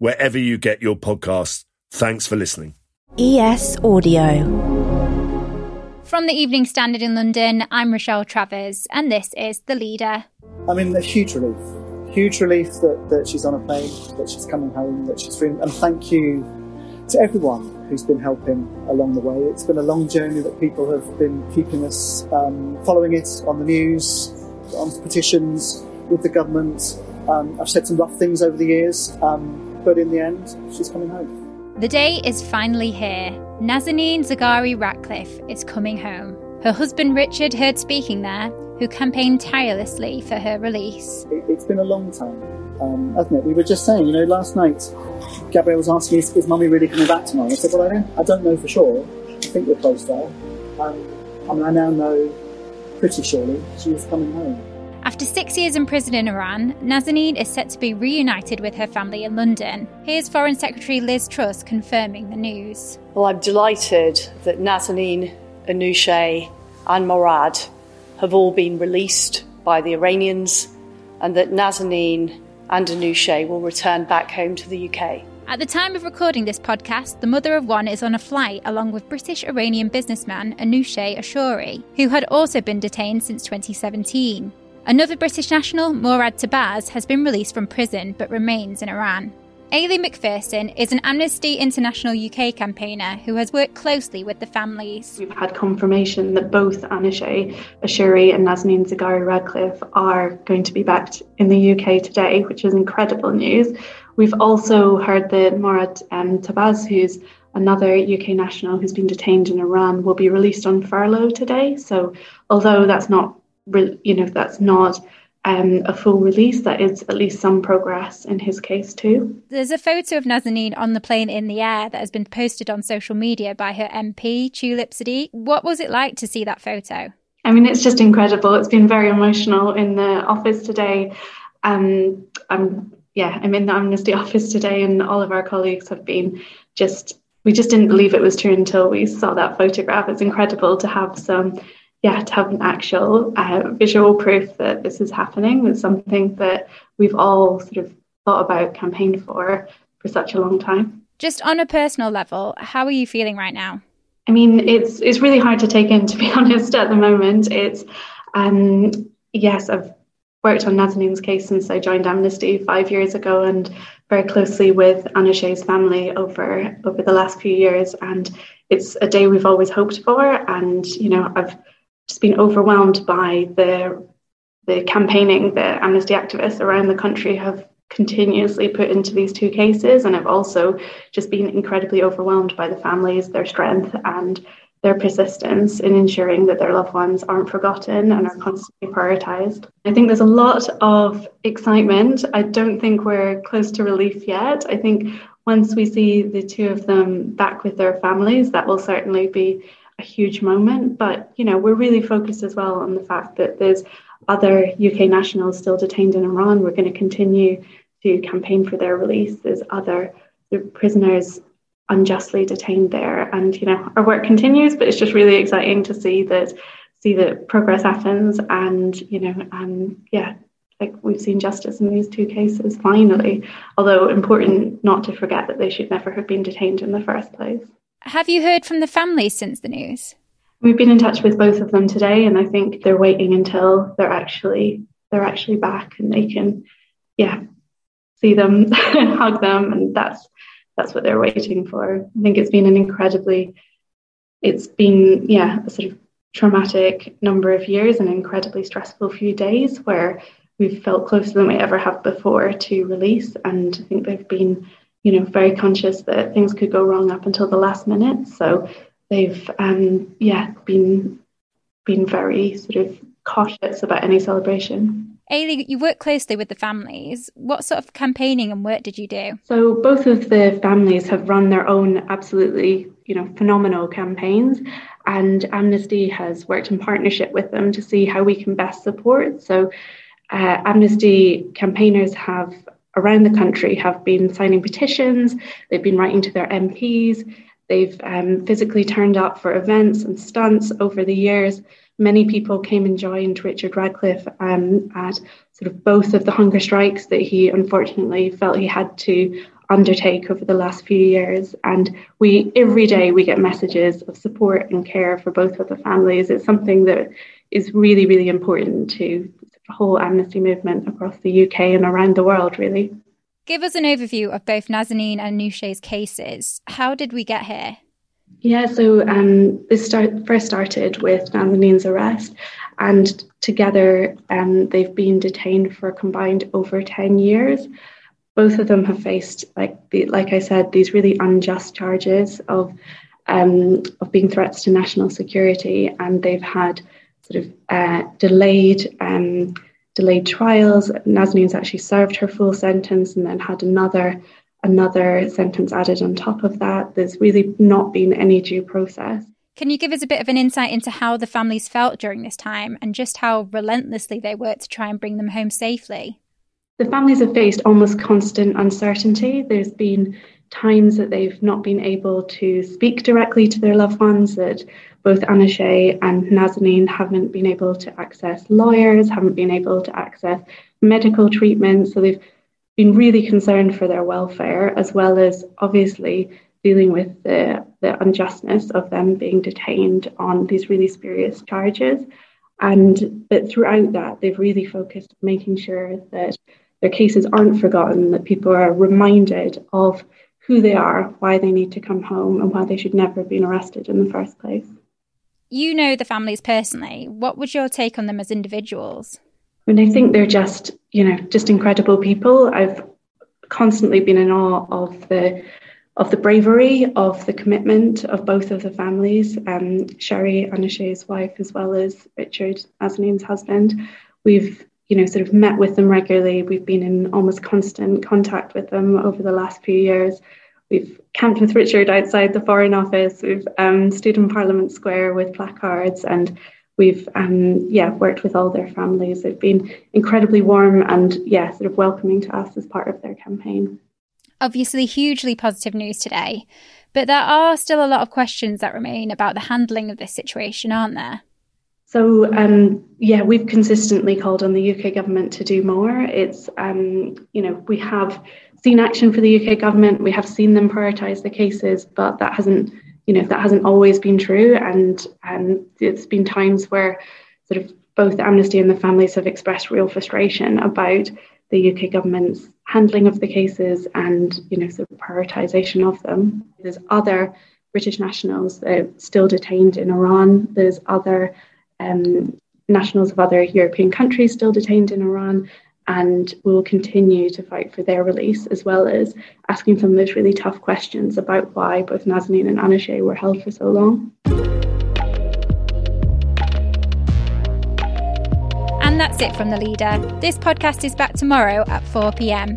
wherever you get your podcasts. Thanks for listening. ES Audio. From the Evening Standard in London, I'm Rochelle Travers, and this is The Leader. I mean, a huge relief. Huge relief that, that she's on a plane, that she's coming home, that she's free. And thank you to everyone who's been helping along the way. It's been a long journey that people have been keeping us um, following it on the news, on petitions with the government. Um, I've said some rough things over the years. Um, but in the end, she's coming home. The day is finally here. Nazanin Zaghari Ratcliffe is coming home. Her husband Richard heard speaking there, who campaigned tirelessly for her release. It, has been a long time, um, hasn't it? We were just saying, you know, last night, Gabrielle was asking, is, is mummy really coming back tomorrow? I said, well, I don't, I don't know for sure. I think we're close there. Um, I mean, I now know pretty surely she is coming home. After six years in prison in Iran, Nazanin is set to be reunited with her family in London. Here's Foreign Secretary Liz Truss confirming the news. Well, I'm delighted that Nazanin, Anoosheh, and Morad have all been released by the Iranians and that Nazanin and Anoosheh will return back home to the UK. At the time of recording this podcast, the mother of one is on a flight along with British Iranian businessman Anoosheh Ashoori, who had also been detained since 2017. Another British national, Morad Tahbaz, has been released from prison but remains in Iran. Eilidh Macpherson is an Amnesty International UK campaigner who has worked closely with the families. We've had confirmation that both Anoosheh Ashoori and Nazanin Zaghari Ratcliffe are going to be back in the UK today, which is incredible news. We've also heard that Morad um, Tahbaz, who's another UK national who's been detained in Iran, will be released on furlough today. So, although that's not you know, that's not um, a full release, that is at least some progress in his case too. There's a photo of Nazanin on the plane in the air that has been posted on social media by her MP, Tulip Siddiq. What was it like to see that photo? I mean, it's just incredible. It's been very emotional in the office today. Um, I'm yeah, I'm in the Amnesty office today, and all of our colleagues have been just. We just didn't believe it was true until we saw that photograph. It's incredible to have some yeah, to have an actual uh, visual proof that this is happening is something that we've all sort of thought about, campaigned for for such a long time. Just on a personal level, how are you feeling right now? I mean, it's it's really hard to take in, to be honest. At the moment, it's um, yes, I've worked on Nazanin's case since I joined Amnesty five years ago, and very closely with Anoosheh's family over over the last few years. And it's a day we've always hoped for, and you know, I've just been overwhelmed by the the campaigning that Amnesty activists around the country have continuously put into these two cases. And I've also just been incredibly overwhelmed by the families, their strength, and their persistence in ensuring that their loved ones aren't forgotten and are constantly prioritised. I think there's a lot of excitement. I don't think we're close to relief yet. I think once we see the two of them back with their families, that will certainly be a huge moment. But you know, we're really focused as well on the fact that there's other UK nationals still detained in Iran. We're going to continue to campaign for their release. There's other prisoners unjustly detained there, and you know, our work continues. But it's just really exciting to see that see that progress happens, and you know, um, yeah. Like we've seen justice in these two cases finally, although important not to forget that they should never have been detained in the first place. Have you heard from the family since the news? We've been in touch with both of them today, and I think they're waiting until they're actually they're actually back and they can, yeah, see them, hug them, and that's that's what they're waiting for. I think it's been an incredibly, it's been yeah, a sort of traumatic number of years and incredibly stressful few days where we've felt closer than we ever have before to release, and I think they've been you know, very conscious that things could go wrong up until the last minute. So they've, um, yeah, been been very sort of cautious about any celebration. Eilidh, you work closely with the families. What sort of campaigning and work did you do? So both of the families have run their own absolutely, you know, phenomenal campaigns and Amnesty has worked in partnership with them to see how we can best support. So uh, Amnesty campaigners have around the country have been signing petitions, they've been writing to their MPs, they've um, physically turned up for events and stunts over the years many people came and joined Richard Ratcliffe um, at sort of both of the hunger strikes that he unfortunately felt he had to undertake over the last few years. And we every day we get messages of support and care for both of the families. It's something that is really, really important to whole amnesty movement across the UK and around the world, really. Give us an overview of both Nazanin and Nousha's cases. How did we get here? Yeah, so um, this start, first started with Nazanin's arrest, and together um, they've been detained for a combined over 10 years. Both of them have faced, like, the, like I said, these really unjust charges of, um, of being threats to national security, and they've had sort of uh, delayed um, delayed trials. Nazanin's actually served her full sentence and then had another another sentence added on top of that. There's really not been any due process. Can you give us a bit of an insight into how the families felt during this time and just how relentlessly they worked to try and bring them home safely? The families have faced almost constant uncertainty. There's been times that they've not been able to speak directly to their loved ones, that both Anoosheh and Nazanin haven't been able to access lawyers, haven't been able to access medical treatment. So they've been really concerned for their welfare, as well as obviously dealing with the, the unjustness of them being detained on these really spurious charges. And but throughout that, they've really focused on making sure that their cases aren't forgotten, that people are reminded of who they are, why they need to come home, and why they should never have been arrested in the first place. You know the families personally. What was your take on them as individuals? I mean, I think they're just, you know, just incredible people. I've constantly been in awe of the of the bravery, of the commitment of both of the families, um, Sherry Anoosheh's wife, as well as Richard Nazanin's husband. We've, you know, sort of met with them regularly. We've been in almost constant contact with them over the last few years. We've camped with Richard outside the Foreign Office. We've um, stood in Parliament Square with placards and we've um, yeah worked with all their families. They've been incredibly warm and yeah, sort of welcoming to us as part of their campaign. Obviously, hugely positive news today, but there are still a lot of questions that remain about the handling of this situation, aren't there? So um, yeah, we've consistently called on the UK government to do more. It's um, you know we have seen action for the UK government, we have seen them prioritise the cases, but that hasn't you know that hasn't always been true. And and it's been times where sort of both amnesty and the families have expressed real frustration about the UK government's handling of the cases and you know sort of prioritization of them. There's other British nationals uh, still detained in Iran. There's other um, nationals of other European countries still detained in Iran and we will continue to fight for their release as well as asking some of those really tough questions about why both Nazanin and Anoosheh were held for so long. And that's it from the leader. This podcast is back tomorrow at 4 pm.